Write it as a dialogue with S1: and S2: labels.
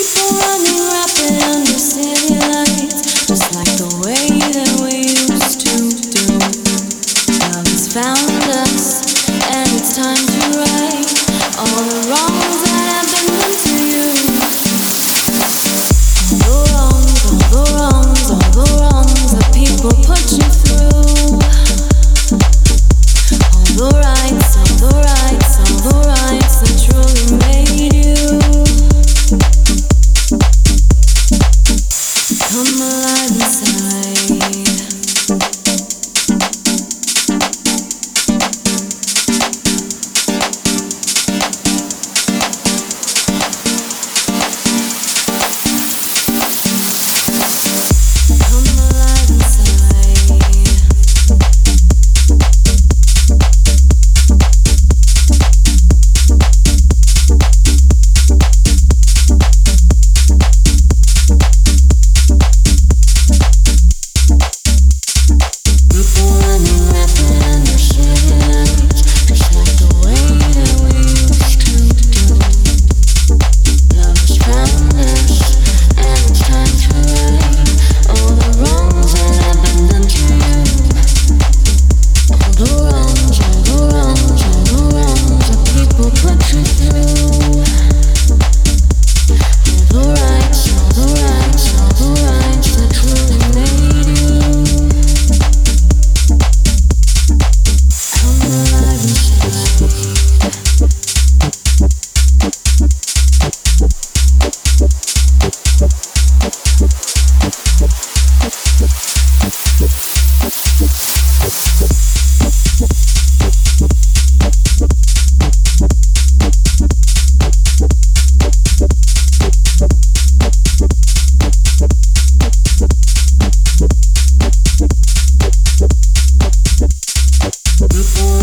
S1: Come alive. inside. Just beautiful